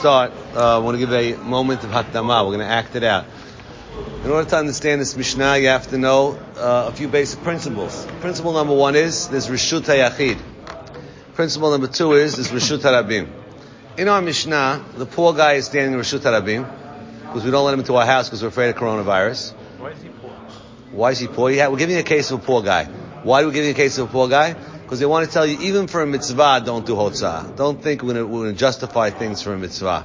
start, uh, I want to give a moment of Hakdama. We're going to act it out. In order to understand this Mishnah, you have to know uh, a few basic principles. Principle number one is there's Rishut HaYachid. Principle number two is there's Rishut HaRabim. In our Mishnah, the poor guy is standing in Rishut HaRabim because we don't let him into our house because we're afraid of coronavirus. Why is he poor? Why is he poor? Yeah, we're giving a case of a poor guy. Why are we giving a case of a poor guy? Because they want to tell you, even for a mitzvah, don't do hotzah. Don't think we're going to justify things for a mitzvah.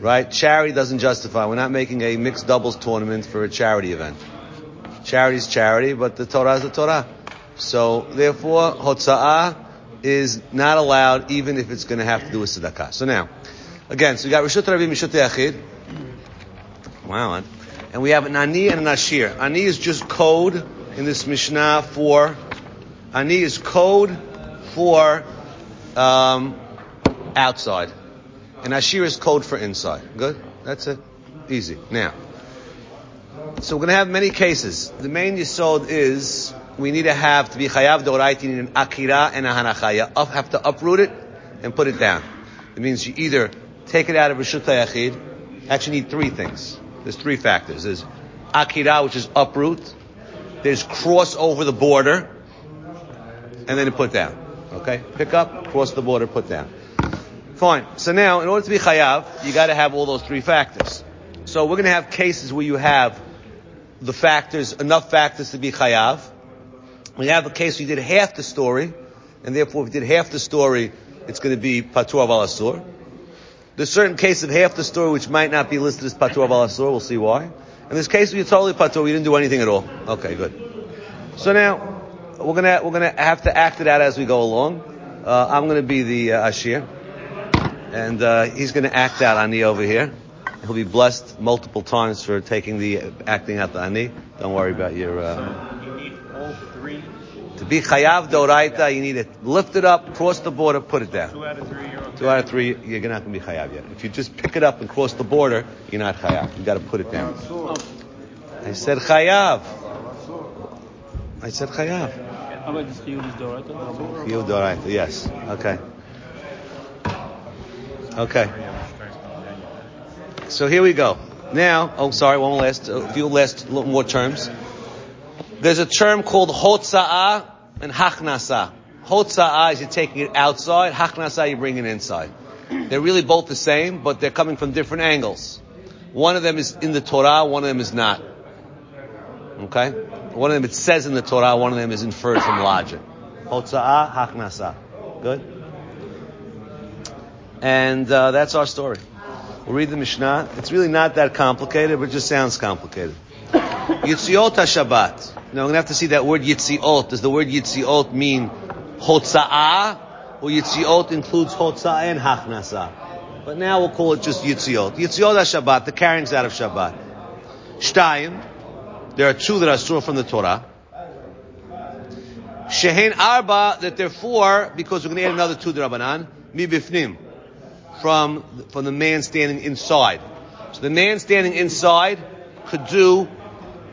Right? Charity doesn't justify. We're not making a mixed doubles tournament for a charity event. Charity is charity, but the Torah is the Torah. So, therefore, hotzah is not allowed even if it's going to have to do with tzedakah. So now, again, so we got Rishut Rabbi Mishut Yachid. Wow. And we have an Ani and an Ashir. Ani is just code in this Mishnah for, Ani is code for um, outside. And Ashir is code for inside. Good? That's it. Easy. Now, so we're going to have many cases. The main yisod is we need to have to be chayav doraita, need an akira and a hanachaya. Up, have to uproot it and put it down. It means you either take it out of Rishut Yachid. Actually, need three things. There's three factors. There's akira, which is uproot. There's cross over the border, and then put down. Okay, pick up, cross the border, put down. Fine. So now, in order to be chayav, you got to have all those three factors. So we're going to have cases where you have the factors, enough factors to be chayav. We have a case where you did half the story, and therefore if you did half the story, it's going to be patur aval. There's certain case of half the story which might not be listed as patur aval. We'll see why. In this case, you're totally patur. You didn't do anything at all. Okay, good. So now we're gonna we're gonna have to act it out as we go along. Uh, I'm gonna be the uh, ashir, and uh, he's gonna act out ani over here. He'll be blessed multiple times for taking the acting out the ani. Don't worry about your. Uh, You need all three, to be chayav doraita, you need to lift it up, cross the border, put it down. two out of three, you're okay. Two out of three, you're not going to be chayav yet. If you just pick it up and cross the border, you're not chayav. You got to put it down. I said chayav. I said chayav. How about this Chiyuv is Doraita? You doraita, yes. Okay. Okay. So here we go. Now, oh, sorry, one last, a few last little more terms. There's a term called hotza'ah and hachnasa. Hotza'ah is you're taking it outside, hachnasa you're bringing it inside. They're really both the same, but they're coming from different angles. One of them is in the Torah, one of them is not. Okay? One of them it says in the Torah, one of them is inferred from logic. Hotza'ah, hachnasa. Good? And uh, that's our story. We'll read the Mishnah. It's really not that complicated, but it just sounds complicated. Yitziot HaShabbat. Now, I'm going to have to see that word Yitziot. Does the word Yitziot mean Hotza'ah? Or Yitziot includes Hotza'ah and Hachnasa? But now we'll call it just Yitziot. Yitziot HaShabbat, the carryings out of Shabbat. Shtayim. There are two that are sur from the Torah. Shehen Arba, that there are four, because we're going to add another two Drabanan. Mi Bifnim from, from the man standing inside. So the man standing inside could do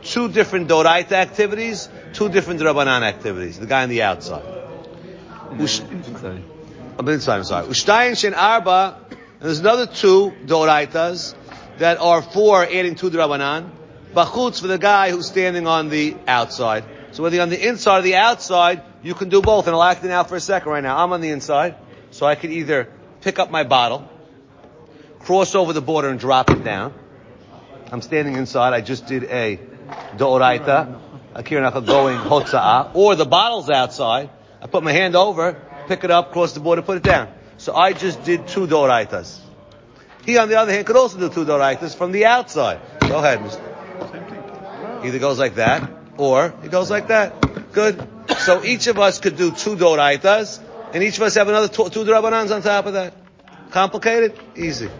two different Doraita activities, two different Rabbanan activities. The guy on the outside. I'm inside, I'm sorry. Ushtayin Shen Arba, and there's another two Doraitas that are for adding two Rabbanan. Bachutz for the guy who's standing on the outside. So whether you're on the inside or the outside, you can do both. And I'll act it out for a second right now. I'm on the inside, so I could either pick up my bottle, cross over the border and drop it down. I'm standing inside. I just did a doraita, a kirnacha going hotza'ah, or the bottle's outside. I put my hand over, pick it up, cross the border, put it down. So I just did two doraitas. He, on the other hand, could also do two doraitas from the outside. Go ahead, Mr. Either goes like that, or it goes like that. Good. So each of us could do two doraitas, and each of us have another two, two drabanans on top of that. Complicated? Easy.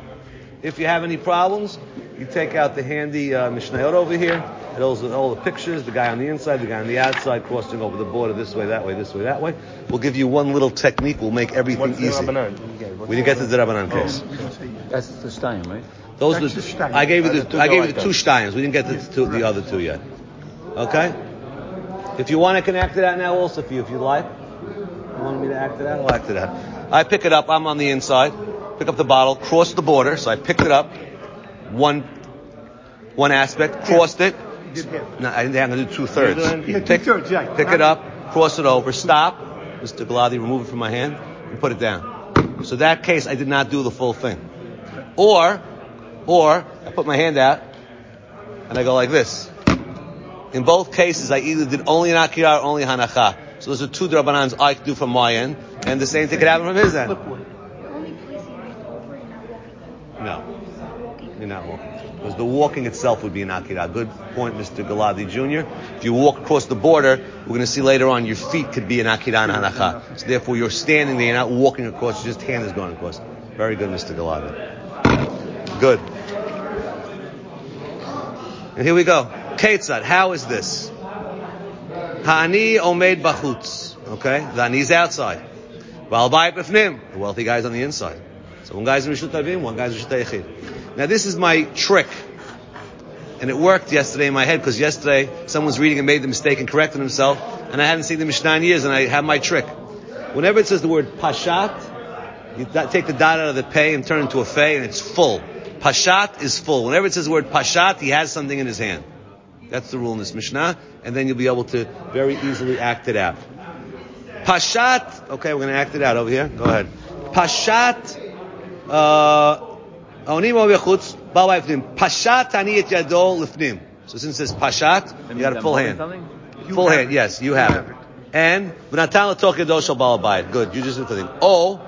If you have any problems, you take out the handy uh, Mishnayot over here. It holds all the pictures, the guy on the inside, the guy on the outside, crossing over the border this way, that way, this way, that way. We'll give you one little technique. We'll make everything What's the easy. Rabbanan? We didn't get to the Rabbanan case. That's the Stein, right? Those That's are the. I gave you the, I gave you two the two steins. We didn't get to the, two, the other two yet. Okay? If you want to connect it out now also for you, if you'd like. You want me to act it out? I'll act it out. I pick it up. I'm on the inside. pick up the bottle, cross the border. So I picked it up, one, one aspect, crossed it. You did half. No, I didn't. I'm to do two thirds. Pick, pick it up, cross it over, stop. Mr. Galadi, remove it from my hand and put it down. So that case, I did not do the full thing. Or, or I put my hand out and I go like this. In both cases, I either did only an akira or only hanacha. So those are two drabanans I could do from my end, and the same thing could happen from his end. Only placing it over and not walking. No, you're not walking. Because the walking itself would be an akira. Good point, Mr. Galadi Jr. If you walk across the border, we're going to see later on your feet could be an akira and hanacha. So therefore, you're standing there, you're not walking across, your just hand is going across. Very good, Mr. Galadi. Good. And here we go. Ketzad, how is this? Ha'ani omed bachutz. Okay? The ani's outside. Baal bayit b'fnim. The wealthy guy's on the inside. So one guy's Rishut Avim, one guy's Rishut Yechid. Now this is my trick. And it worked yesterday in my head because yesterday someone's reading and made the mistake and corrected himself and I hadn't seen the Mishnah in years and I have my trick. Whenever it says the word pashat, you take the dot out of the pay and turn it into a fey and it's full. Pashat is full. Whenever it says the word pashat, he has something in his hand. That's the rule in this Mishnah, and then you'll be able to very easily act it out. Pashat, okay, we're going to act it out over here. Go ahead. Pashat, uh, Onim o bechutz, bal b'ifnim. Pashat ani et yado lifnim. So since it says pashat, you got a full hand. Full hand, yes, you have it. And v'natan l'tok yado shel bal bayit. Good, you just did the thing. O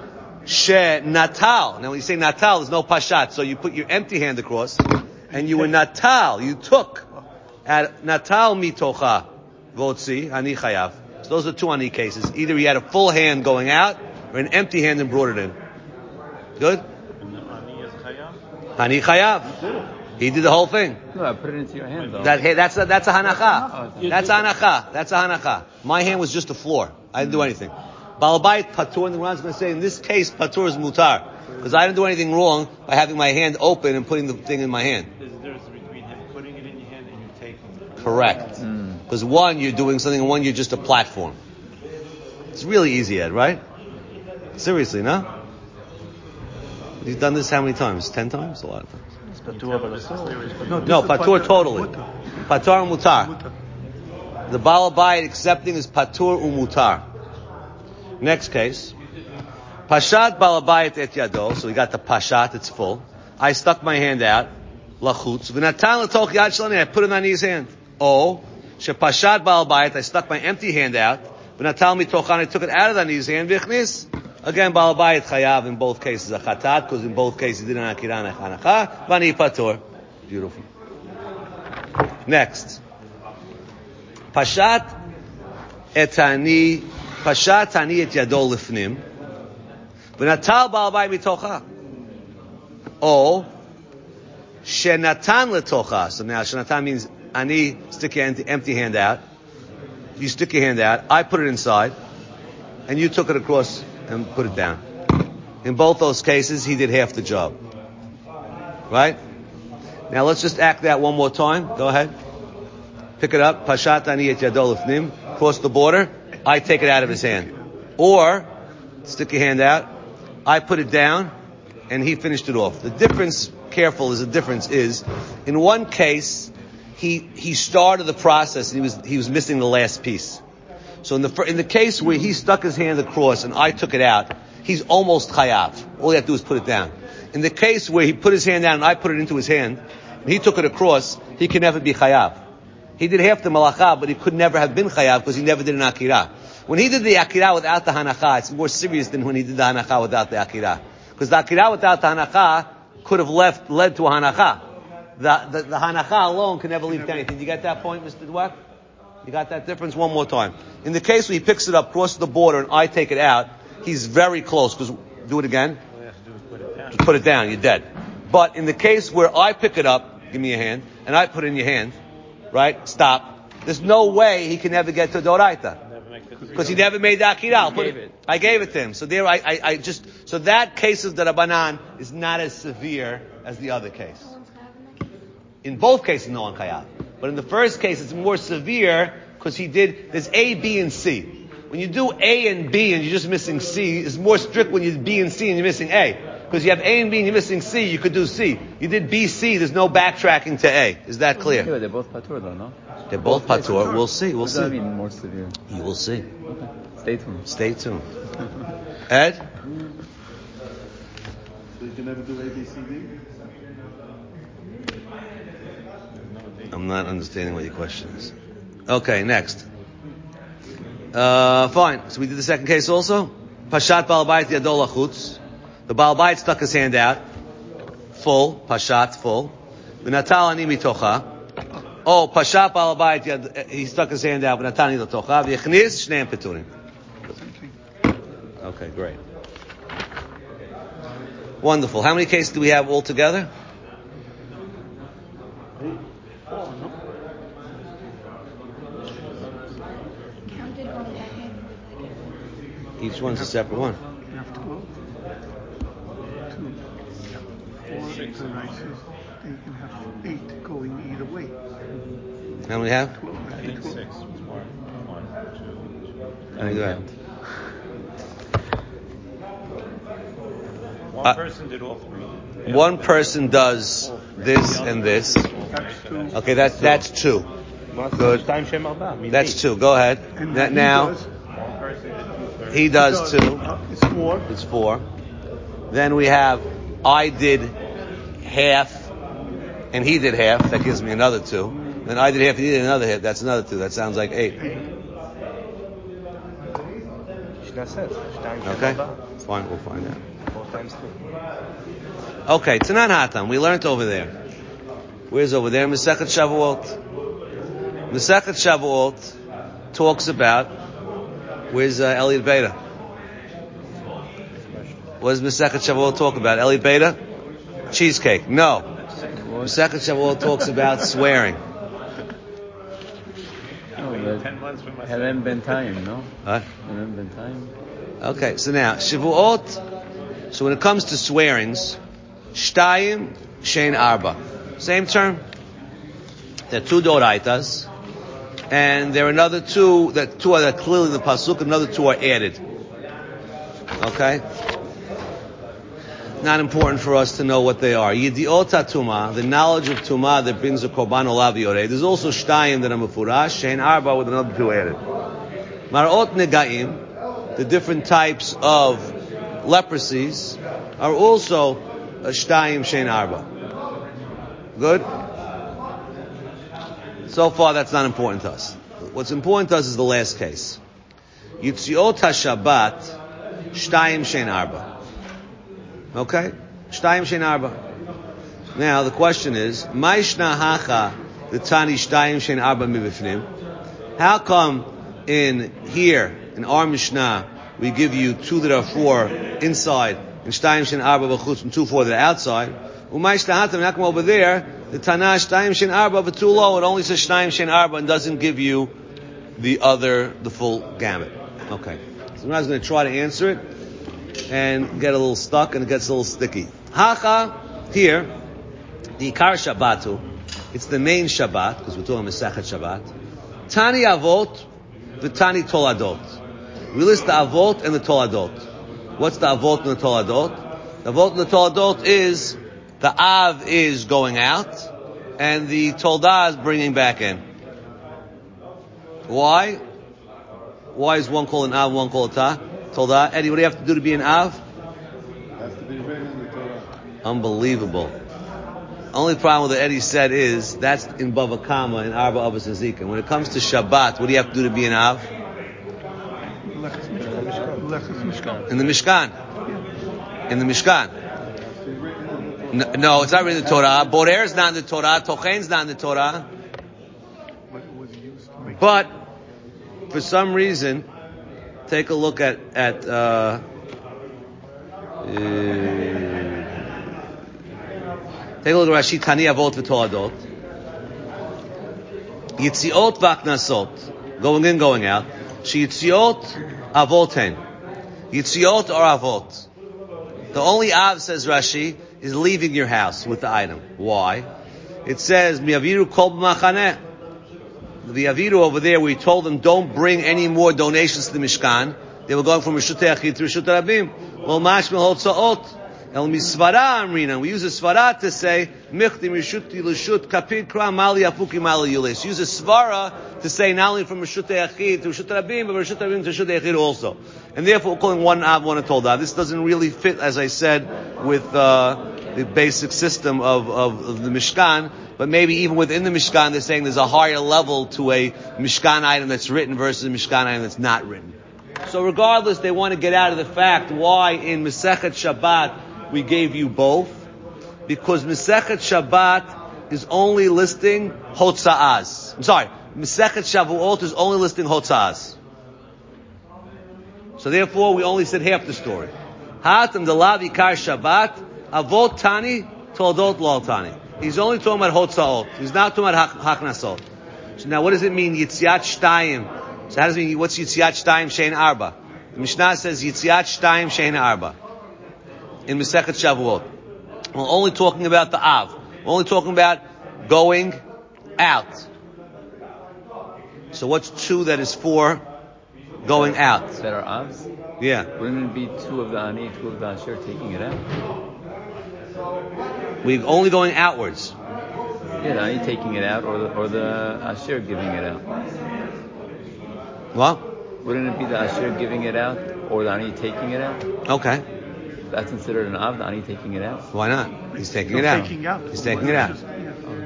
she natal. Now when you say natal, there's no pashat, so you put your empty hand across, and you were natal. You took at natal mitocha votzi ani chayav. So those are two ani cases. Either he had a full hand going out, or an empty hand and brought it in. Good. Ani chayav. He did the whole thing. No, I put it into your hand though. That, hey, that's a, that's a hanacha. That's a hanacha. That's a hanacha. My hand was just the floor. I didn't do anything. Balabait patur, and the Quran's going to say in this case patur is mutar because I didn't do anything wrong by having my hand open and putting the thing in my hand. There's a difference between him putting it in your hand and you taking it. Correct. Because one you're doing something, and one you're just a platform. It's really easy, Ed, right? Seriously, no? You've done this how many times? Ten times? A lot of times. No, patur totally. Patur and mutar. The balabayit accepting is patur umutar. Next case. Pashat balabayit et yado. So we got the pashat, it's full. I stuck my hand out. Lachutz. V'natan l'toch yad shalani. I put it on his hand. Oh. Shepashat balabayit. I stuck my empty hand out. V'natan mitochan. I took it out of the his hand. V'chnis. Again, balabayit chayav in both cases a chatat because in both cases he did an akira and a hanacha. Vani patur. Beautiful. Next. Pashat etani, pashat ani et yado lifnim, v'natal ba'albai mitocha. O, shenatan letocha. So now shenatan means ani, stick your empty, hand out. You stick your hand out, I put it inside, and you took it across and put it down. In both those cases, he did half the job. Right? Now let's just act that one more time. Go ahead. Pick it up. Pashat ani et yado lifnim. Cross the border. I take it out of his hand. Or, stick your hand out. I put it down, and he finished it off. The difference, careful, is the difference is, in one case, he, he started the process and he was, he was missing the last piece. So in the, in the case where he stuck his hand across and I took it out, he's almost chayav. All he had to do is put it down. In the case where he put his hand down and I put it into his hand, and he took it across, he can never be chayav. He did half the malacha, but he could never have been chayav because he never did an akira. When he did the akira without the hanacha, it's more serious than when he did the hanacha without the akira. Because the akira without the hanacha could have left, led to a hanacha. The, the, the hanacha alone can never lead to anything. Do you get that point, Mr. Dweck? You got that difference one more time. In the case where he picks it up, crosses the border, and I take it out, he's very close. Because do it again. All you have to do is put it down. Just put it down. You're dead. But in the case where I pick it up, give me a hand, and I put it in your hand, right? Stop. There's no way he can ever get to Doraita. Never make the Because he never made the Akira. Gave it. I gave it to him. So there, I, I, I just, so that case of the Rabbanan is not as severe as the other case. In both cases, no one chayav. But in the first case, it's more severe because he did, there's A, B, and C. When you do A and B and you're just missing C, it's more strict when you do B and C and you're missing A. Because you have A and B and you're missing C, you could do C. You did B, C, there's no backtracking to A. Is that clear? but they're both patur though, no? They're both patur. We'll see, we'll What does that see. mean more severe? You will see. Okay. Stay tuned. Stay tuned. Ed? So you can never do A, B, C, D? I'm not understanding what your question is. Okay, next. Uh, fine. So we did the second case also. Pashat Balabait Yadol Achutz. The Baal Balabait stuck his hand out. Full. Pashat, full. V'natal ani mitocha. Oh, Pashat Balabait Yad, he stuck his hand out. V'natal ani mitocha. V'yechnis shneim peturim. Okay, great. Wonderful. How many cases do we have altogether? Each one's a separate one. Four exercises. And you can have eight going either way. How many have? 12. I think 12. six. One, one, two, How many do I have? One Uh, person did all three. One person does this and this. Okay, that's that's two. Good. Time Shem Arba. means That's two. Go ahead. And That now does- One person did two-thirds. he does two. uh, It's four. It's four. Then we have I did half, and he did half. That gives me another two. Then I did half, he did another half. That's another two. That sounds like eight. Okay. Fine. We'll find out. Okay, Tanan Hatam. We learned over there. Where's over there? Masechet Shavuot. Masechet Shavuot talks about. Where's uh, Elliot Beta? What does Masechet Shavuot talk about? Elliot Beta? Cheesecake. No. Masechet Shavuot talks about swearing. Oh, Ten months for myself. Helen Bentayim, no? Huh? Helen Bentayim. Okay, so now Shavuot. So when it comes to swearings, Shtayim Shein Arba, same term. There are two doraitas, and there are another two that two are that clearly in the pasuk. Another two are added. Okay. Not important for us to know what they are. Yidiot tuma, the knowledge of tuma that brings a korban olav yoreh. There's also shtayim that are mefurash, shein arba with another two added. Marot negaim, the different types of leprosies, are also shtayim shein arba. Good? So far, that's not important to us. What's important to us is the last case. Yitziot HaShabbat, shtayim shein arba. Okay? Shtayim shein arba. Now, the question is, Maishna hacha, the tani shtayim shein arba mibifnim. How come in here, in our Mishnah, we give you two that are four inside, and shtayim shein arba b'chutz, and two four that are outside? Umaishna hatam, how come over there, the tana shtayim shein arba v'tulo, it only says shtayim shein arba and doesn't give you the other, the full gamut. Okay. So now I was going to try to answer it and get a little stuck and it gets a little sticky. Hacha, here, the Ikar Shabbatu, it's the main Shabbat, because we're talking Masechet Shabbat. Tani Avot, the Tani Toladot. We list the Avot and the Toladot. What's the Avot and the Toladot? The Avot and the Toladot is, the Av is going out, and the Toldah is bringing back in. Why? Why is one called an Av, and one called a Ta? Toldah. Eddie, what do you have to do to be an Av? Has to be written in the Torah. Unbelievable. Only problem with what Eddie said is that's in Bava Kama in Arba Avot and When it comes to Shabbat, what do you have to do to be an Av? Leches Mishkan. Mishkan. In the Mishkan. In the Mishkan. No, no, it's not really the Torah. Borer is not in the Torah. Tochen is not in the Torah. But it was used to make But for some reason, take a look at at uh, uh, take a look at Rashi Tani Avot v'Toladot. Yitziot v'Aknasot, going in, going out. She Yitziot Avoten. Yitziot or Avot. The only Av says Rashi is leaving your house with the item. Why? It says Miaviru Kol B'Machaneh the Aviru over there, we told them don't bring any more donations to the Mishkan. They were going from Rishut Yachid to Rishut Rabim. Well, Mashmel Hotzaot. El misvara amrina. We use a svara to say michti mishuti l'shut kapid kra mali afuki mali yulis. Use a svara to say not only from rishut yachid to rishut rabim, but rishut rabim to rishut yachid also. And therefore, we're calling one av, one a told. This doesn't really fit, as I said, with uh, the basic system of, of, of the Mishkan. But maybe even within the Mishkan, they're saying there's a higher level to a Mishkan item that's written versus a Mishkan item that's not written. So regardless, they want to get out of the fact why in Masechet Shabbat we gave you both, because Masechet Shabbat is only listing Hotza'az. I'm sorry, Masechet Shavuot is only listing Hotza'az. So therefore, we only said half the story. Hatam Dalav Ikar Shabbat, Avot Tani, Toldot Lol Tani. He's only talking about Hotza'ot. He's not talking about Haknasot. So now what does it mean, Yitziat Shtayim? So how does it mean, what's Yitziat Shtayim Shein Arba? The Mishnah says Yitziat Shtayim Shein Arba. In Masechet Shavuot. We're only talking about the Av. We're only talking about going out. So what's two that is four going out? That are avs? Yeah. Wouldn't it be two of the ani, two of the asher taking it out? We're only going outwards. Yeah, the ani taking it out, or the, or the asher giving it out. What? Wouldn't it be the asher giving it out, or the ani taking it out? Okay. That's considered an av, the ani taking it out. Why not? He's taking it You're out. taking out. He's taking it out.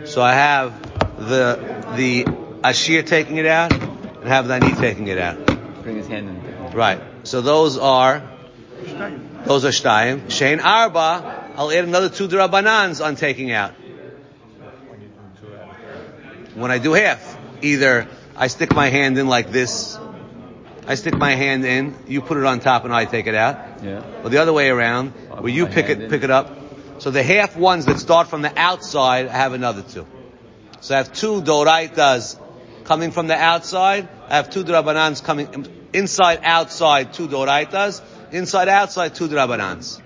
So I have the the Ashir taking it out and have the Ani taking it out. Bring his hand in. Right. So those are Shtayim. those are Shtayim. Shein Arba, I'll add another two Drabanans on taking out. When I do half, either I stick my hand in like this, I stick my hand in, you put it on top and I take it out. Yeah. Or the other way around, I'll where you pick it, in. pick it up. So the half ones that start from the outside, I have another two. So I have two doraitas coming from the outside. I have two drabanans coming inside, outside, two doraitas. Inside, outside, two drabanans.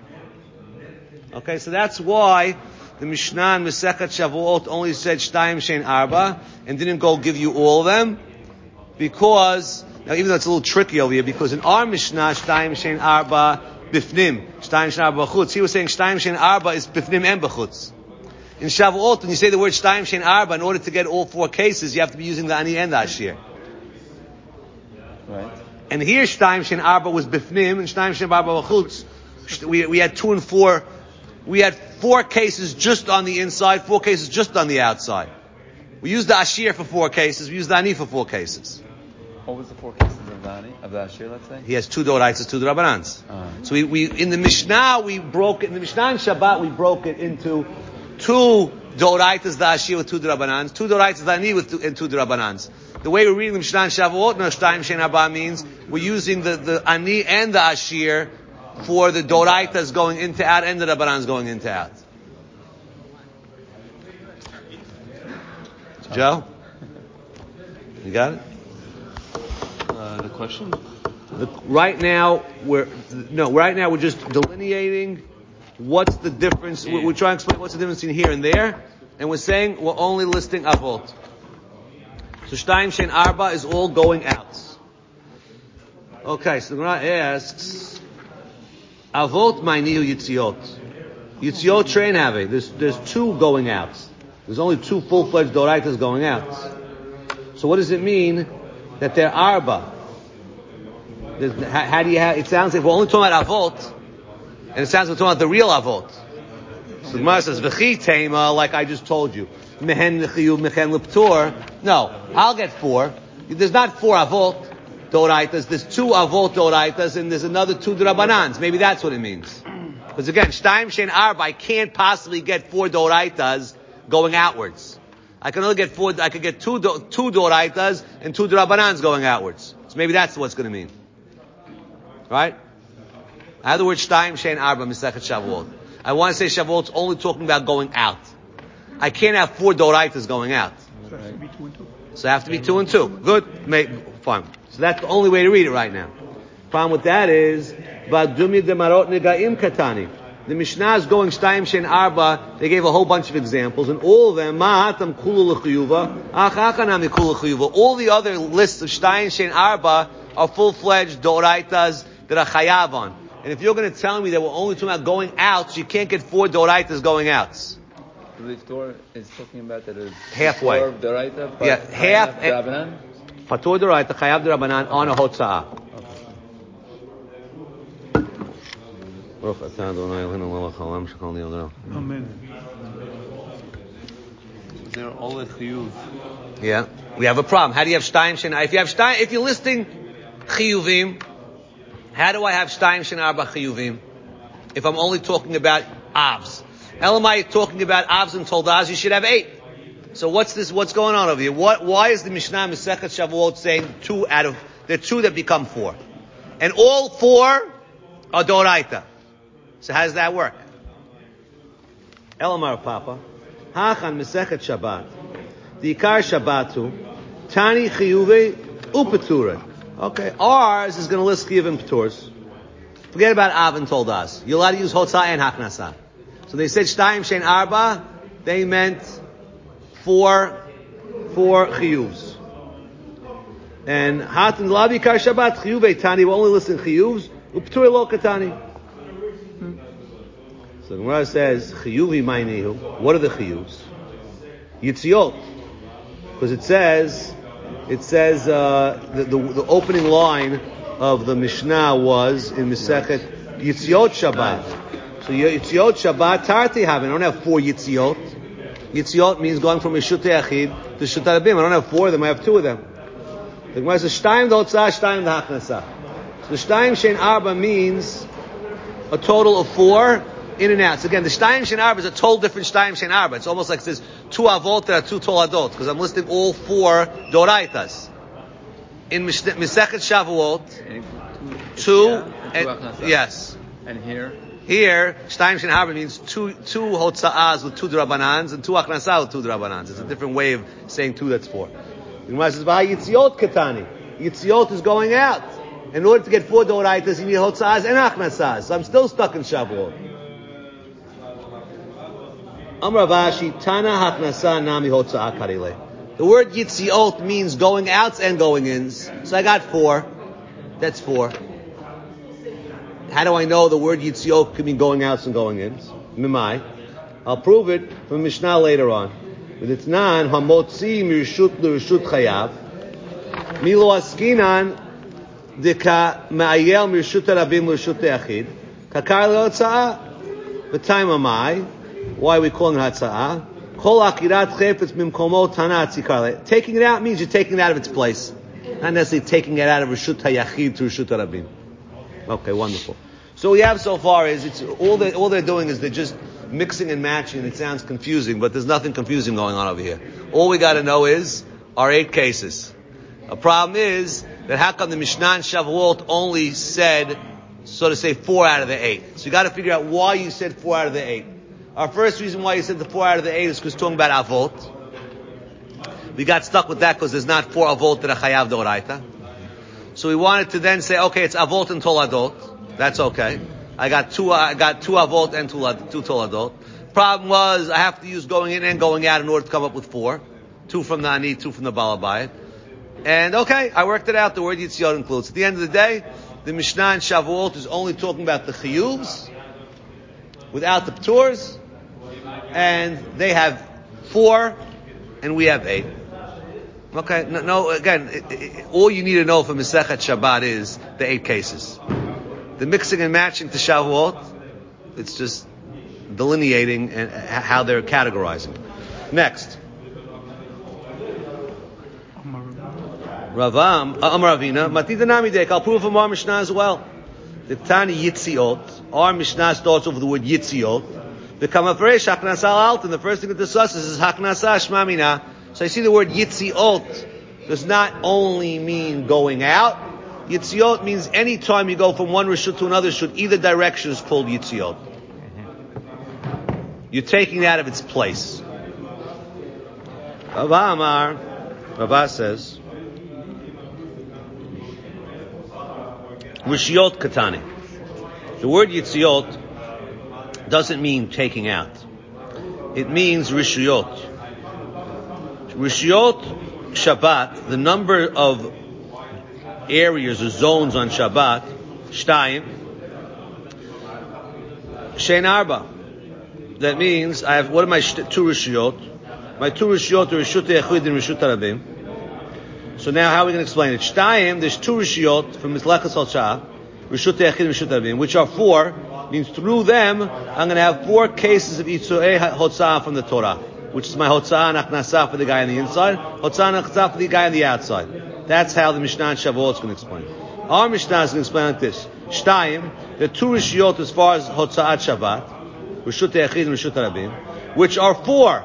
Okay, so that's why the Mishnah in Masechet Shavuot only said Shtayim Shein Arba and didn't go give you all of them because now even though it's a little tricky over here because in our Mishnah Shtayim Shein Arba Bifnim Shtayim Shein Arba B'chutz he was saying Shtayim Shein Arba is Bifnim and B'chutz. In Shavuot when you say the word Shtayim Shein Arba in order to get all four cases you have to be using the Ani and the Ashir. Right. And here Shtayim Shein Arba was Bifnim and Shtayim Shein Arba B'chutz. We, we had two and four. We had four cases just on the inside, four cases just on the outside. We used the Ashir for four cases. We used the Ani for four cases. What was the four cases of the ani, of the asher, let's say? He has two Doraites, two Drabanans. Uh, So we, we, in the Mishnah, we broke it, in the Mishnah and Shabbat, we broke it into two Doraitas, the Ashir with two Drabanans, two Doraitas, the Ani with two, and two Drabanans. The way we're reading the Mishnah and Shavuot, no Shtayim Shein Arba means we're using the, the Ani and the Ashir for the Doraitas going into out and the Drabanans going into out. Joe? You got it? Uh, the question? The- Right now, we're no. Right now, we're just delineating what's the difference. We're, we're trying to explain what's the difference in here and there, and we're saying we're only listing avot. So Shtayim Shein Arba is all going out. Okay, so the Gemara asks, avot ma'nihu yitziot. Yitziot train have There's there's two going out. There's only two full fledged doraitas going out. So what does it mean that they're arba? There's- How, how do you have, it sounds like we're only talking about avot, and it sounds like we're talking about the real avot. So the Gemara says, v'chi tema, like I just told you. Mehen l'chiyuv, mehen. No, I'll get four. There's not four avot doraitas, there's two avot doraitas, and there's another two drabanans. Maybe that's what it means. Because again, Shtaim Shein Arba, I can't possibly get four doraitas going outwards. I can only get four, I could get two, two doraitas and two drabanans going outwards. So maybe that's what's going to mean. Right? I have the word Shtayim Shein Arba Misechet Shavuot. I want to say Shavuot's only talking about going out. I can't have four Doraitas going out. So it has to be two and two. So I have to be two and two. Good. Make, fine. So that's the only way to read it right now. Problem with that is, Vadumi demarot negaim katani. The Mishnah is going Shtayim Shein Arba. They gave a whole bunch of examples, and all of them, Ma'atam Kulu L'chiyuva, Ach Achanami Kulu All the other lists of Shtayim Shein Arba are full-fledged Doraitas that are chayav on. And if you're going to tell me that we're only talking about going out, you can't get four doraitas going out. The Torah is talking about that Halfway. Doraita, Yeah, half- eh, half Rabbanan. Patur doraita, chayav derabanan on a hotzah. Amen. They're all a chiyuv. Yeah, we have a problem. How do you have shtayim shena? If you have shtayim, if you're listing chiyuvim, how do I have shtayim shena arba chiyuvim? If I'm only talking about avs, Elamai talking about avs and toldas, you should have eight. So what's this? What's going on over here? What? Why is the Mishnah Masechet Shavuot saying two out of the two that become four, and all four are doraita? So how does that work? Elamar Papa, Hachan Masechet Shabbat. The Ikar Shabbatu, Tani Chiyuve Upeture. Okay, ours is going to list Chiyuv and Peturs. Forget about Avin told us. You're allowed to use Hotza and Haknasa. So they said Shtayim Shein Arba, they meant four, four Chiyuvs. And Hatan Lavi Ikar Shabbat, Chiyuve Tani, we only listen Chiyuvs, Upeture Lo Katani. So Gemara says, Chiyuvi Mainihu. What are the Chiyuvs? Yitziot. Because it says, it says, uh, the, the, the opening line of the Mishnah was in Masechet Yitziot Shabbat. So Yitziot Shabbat Tarti have. I don't have four Yitziot. Yitziot means going from Yishut Yachid to Shut. I don't have four of them, I have two of them. The Gemara says, Shtayim Dotzah, Shtayim Da'achnasa. So the Shtayim Shein Arba means a total of four in and out. So again, the Shtayim Shen Arba is a total different Shtayim Shen Arba. It's almost like it says two avot that are two toladot, because I'm listing all four doraitas. In Mesechet Shavuot, two, and two and- Achnasa. yes. And here, Here, Shtayim Shen Arba means two, two hotzaas with two drabanans and two achnasa with two drabanans. It's a different way of saying two that's four. The Gemara says, "V'ha Yitziot katani." Yitziot is going out. In order to get four doraitas, you need hotzaas and achnasas. So I'm still stuck in Shavuot. Amar Rav Ashi, Tana Haknasa Nami Hotza'a Karile. The word Yitziot means going outs and going ins. So I got four. That's four. How do I know the word Yitziot can mean going outs and going ins? Mimai. I'll prove it from Mishnah later on. With its nan, Hamotzi Mirshut Lirshut Chayav. Milo Askinan Dika Ma'ayel Mirshut Arabim Lirshut Yachid. Kakar Leotza'a. The time am I? Why are we calling it Hatza'ah? Kol akirat chayfetz mimkomo tana. Taking it out means you're taking it out of its place. Not necessarily taking it out of Rishut HaYachid to Rishut HaRabim. Okay, wonderful. So we have so far is, it's, all, they, all they're doing is they're just mixing and matching, it sounds confusing, but there's nothing confusing going on over here. All we gotta know is, our eight cases. A problem is, that how come the Mishnah and Shavuot only said, so to say, four out of the eight? So you gotta figure out why you said four out of the eight. Our first reason why you said the four out of the eight is because talking about avot. We got stuck with that because there's not four avot that are chayav doraita. So we wanted to then say, okay, it's avot and toladot. That's okay. I got two, I got two avot and two, lad- two toladot. Problem was, I have to use going in and going out in order to come up with four. Two from the ani, two from the balabayit. And okay, I worked it out. The word Yitziot includes. At the end of the day, the Mishnah and Shavuot is only talking about the chiyuvs without the pturs, and they have four, and we have eight. Okay, no, no again, it, it, all you need to know from Masechet Shabbat is the eight cases. The mixing and matching to Shavuot, it's just delineating and how they're categorizing. Next. Ravam, uh, Amar Ravina, Matita Namidek, I'll prove from our Mishnah as well. The Tani Yitziot, our Mishnah starts off with the word Yitziot. The Kamafaresh Haknasa Alt, and the first thing it discusses is Haknasa Shmamina. So I see the word Yitziot does not only mean going out. Yitziot means any time you go from one Rishut to another Rishut, either direction is called Yitziot. You're taking it out of its place. Rava Amar, Rava says, Rishiot Katani. The word Yitziot doesn't mean taking out. It means Rishiot. Rishiot Shabbat, the number of areas or zones on Shabbat, Shtayim, Shein Arba. That means I have, what are my two Rishiyot? My two Rishiyot are Rishut Echid and Rishut Arabim. So now how are we going to explain it? Shtayim, there's two Rishiyot from Mislechas Halcha, Rishut Echid and Rishut Arabim, which are four, means through them, I'm going to have four cases of Itzu'eh Hotzah from the Torah, which is my Hotzah and for the guy on the inside, Hotzah and for the guy on the outside. That's how the Mishnah and Shavuot is going to explain. Our Mishnah is going to explain like this. Shtayim, the two Rishiyot as far as Hotza'at Shabbat, Rishut Echid and Rishut Arabim, which are four,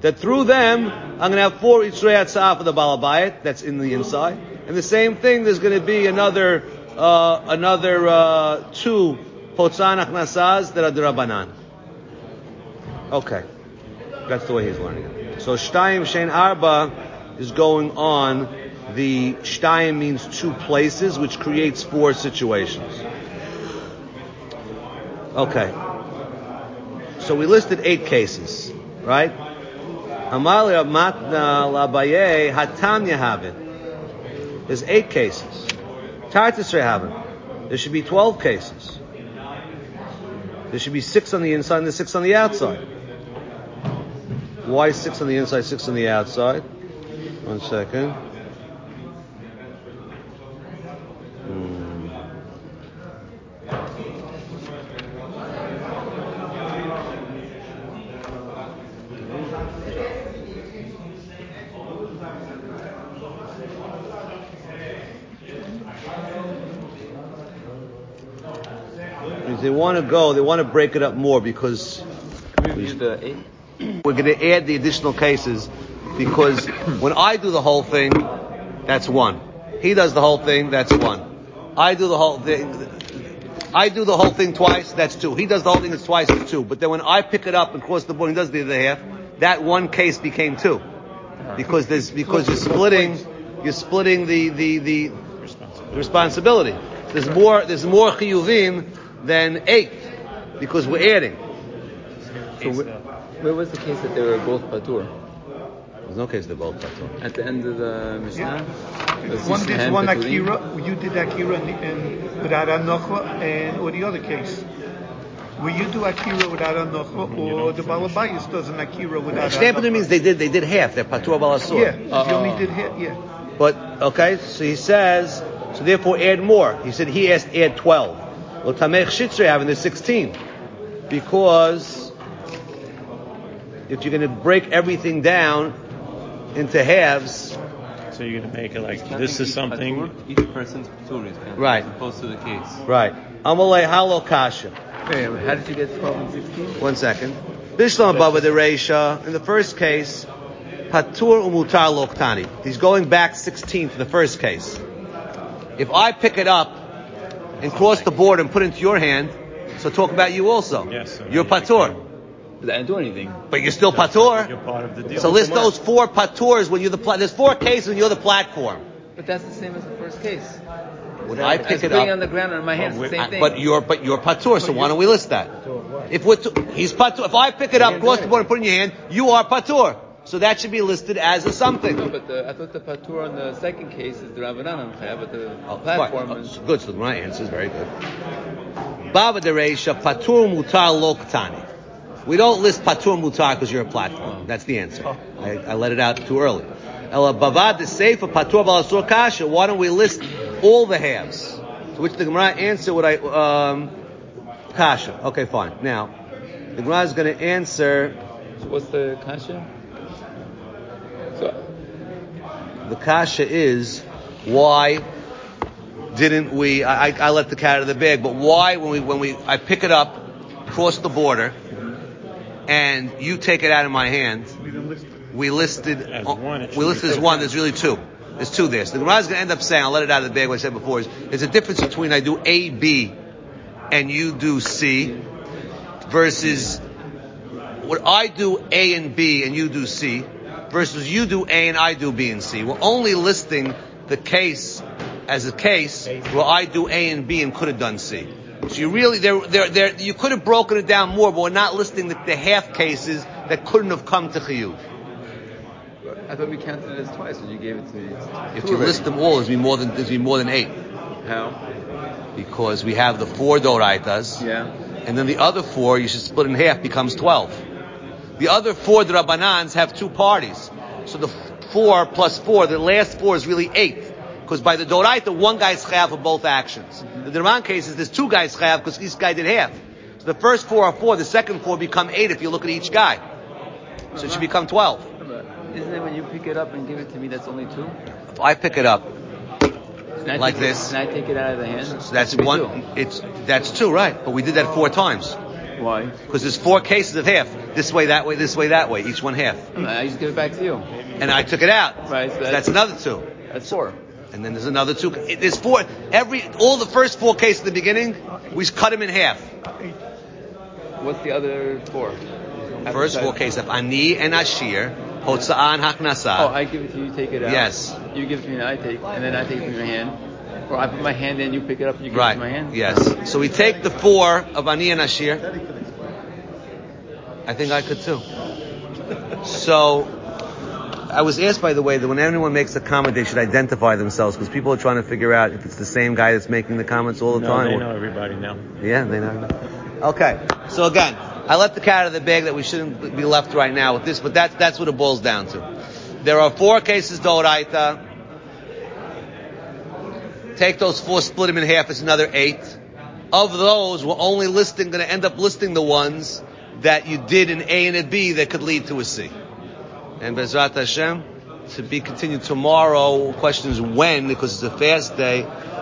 that through them, I'm going to have four Yitzrei Atzah for the Balabayit, that's in the inside. And the same thing, there's going to be another, uh, another, uh, two Hotzah and that are the Rabbanan. Okay. That's the way he's learning it. So Shtayim Shein Arba is going on. The Shtayim means two places, which creates four situations. Okay. So we listed eight cases, right? Amalia Matna Labaye Hatam Yahavin. There's eight cases. Tartus Rehavin. There should be twelve cases. There should be six on the inside and there's six on the outside. Why six on the inside, six on the outside? One second. Hmm. Because They want to go, they want to break it up more because Can we the eight? We're going to add the additional cases because when I do the whole thing, that's one. He does the whole thing, that's one. I do the whole thing. I do the whole thing twice, that's two. He does the whole thing it's twice, it's two. But then when I pick it up and cross the board, he does the other half. That one case became two because there's because you're splitting you're splitting the the the responsibility. There's more there's more chiyuvim than eight because we're adding. So wh- where was the case that they were both patur? There's no case they're both patur. At the end of the Mishnah? Was One did one Akira, you did Akira and, and without Anocha, and or the other case. Will you do Akira without Anocha, or the Balabayas does an Akira without Stamping Anocha? means they did they did half. They're patur balasur. Yeah, if Uh, you only did hit, yeah. But okay, so he says, so therefore add more. He said he asked add twelve. Well, tamech shitzrei having there's sixteen, because if you're going to break everything down into halves, So you're gonna make it like this is something. patur, Each person's patur is counted, Right. As opposed to the case. right? Amalei halo kasha. How did you get 12 and 16? One second. Bishlam Baba the Reisha. In the first case, Patur Umutar Loktani. He's going back 16 for the first case. If I pick it up and cross the board and put it into your hand, so talk about you also. Yes, so You're you- Patur. But I didn't do anything. But you're still Patur. You're part of the deal. So list those four Paturs when you're the pla- there's four cases when you're the platform. But that's the same as the first case. When I was pick it putting up, on the ground in my hands, Well, the same thing. but you're but you're Patur. So why don't we list that? If we're t- he's Patur, if I pick it up, cross the board, and put it in your hand, you are Patur. So that should be listed as a no, something. but the, I thought the patur on the second case is the Rabbanan Chaya, but the Oh, platform fine. Oh, is... good. So my answer is very good. Baba Dereisha Patur Mutar Loktani. We don't list Patur Mutar because you're a platform. That's the answer. I, I let it out too early. Ela Bavad the Sefer Patur Balasur Kasha. Why don't we list all the halves? To which the Gemara answer what I um, Kasha. Okay, fine. Now the Gemara is going to answer. So what's the kasha? So, The Kasha is why didn't we? I, I I let the cat out of the bag, but why when we when we I pick it up, cross the border, and you take it out of my hand, We didn't list it. we listed As one, we listed as one. There's really two. There's two there. So the Gemara is going to end up saying, I'll let it out of the bag. What I said before is there's a difference between I do A B and you do C versus what I do A and B and you do C versus you do A and I do B and C. We're only listing the case as a case where I do A and B and could have done C. So you really, there, there, there, you could have broken it down more, but we're not listing the, the half cases that couldn't have come to Chiyuv. I thought we counted it as twice when you gave it to me. If you already. list them all, there's be more than there's be more than eight How? because we have the four doraitas Yeah. and then the other four you should split in half becomes 12. The other four Rabbanans have two parties. So the four plus four, the last four is really eight. Because by the Doraita, one guy's chayav for both actions. Mm-hmm. The Dirman case is there's two guys chayav because each guy did half. So the first four are four, the second four become eight if you look at each guy. So it should become 12. Isn't it when you pick it up and give it to me that's only two? If I pick it up, I Like take it- this. Can I take it out of the hand? so that's one, two. it's, that's two, right? But we did that four times. Why? Because there's four cases of half. This way, that way, this way, that way. Each one half. I just give it back to you. And I took it out. Right, so So that's- that's another two. That's four. And then there's another two. There's four. Every all the first four cases at the beginning, we cut them in half. What's the other four? First four cases of ani and ashir, hotza'an haknasa. Oh, I give it to you, you take it out. Yes. You give it to me, and I take, and then I take it from your hand. Or I put my hand in, you pick it up, and you give right. it to my hand. Yes. So we take the four of ani and ashir. I think I could too. So I was asked, by the way, that when anyone makes a comment, they should identify themselves because people are trying to figure out if it's the same guy that's making the comments all the No, time. they know everybody now. Yeah, they know. Okay, so again, I let the cat out of the bag that we shouldn't be left right now with this, but that's that's what it boils down to. There are four cases doraita. Take those four, split them in half. It's another eight. Of those, we're only listing, going to end up listing the ones that you did in A and a B that could lead to a C. And Bezrat Hashem, to be continued tomorrow. Question is when, because it's a fast day.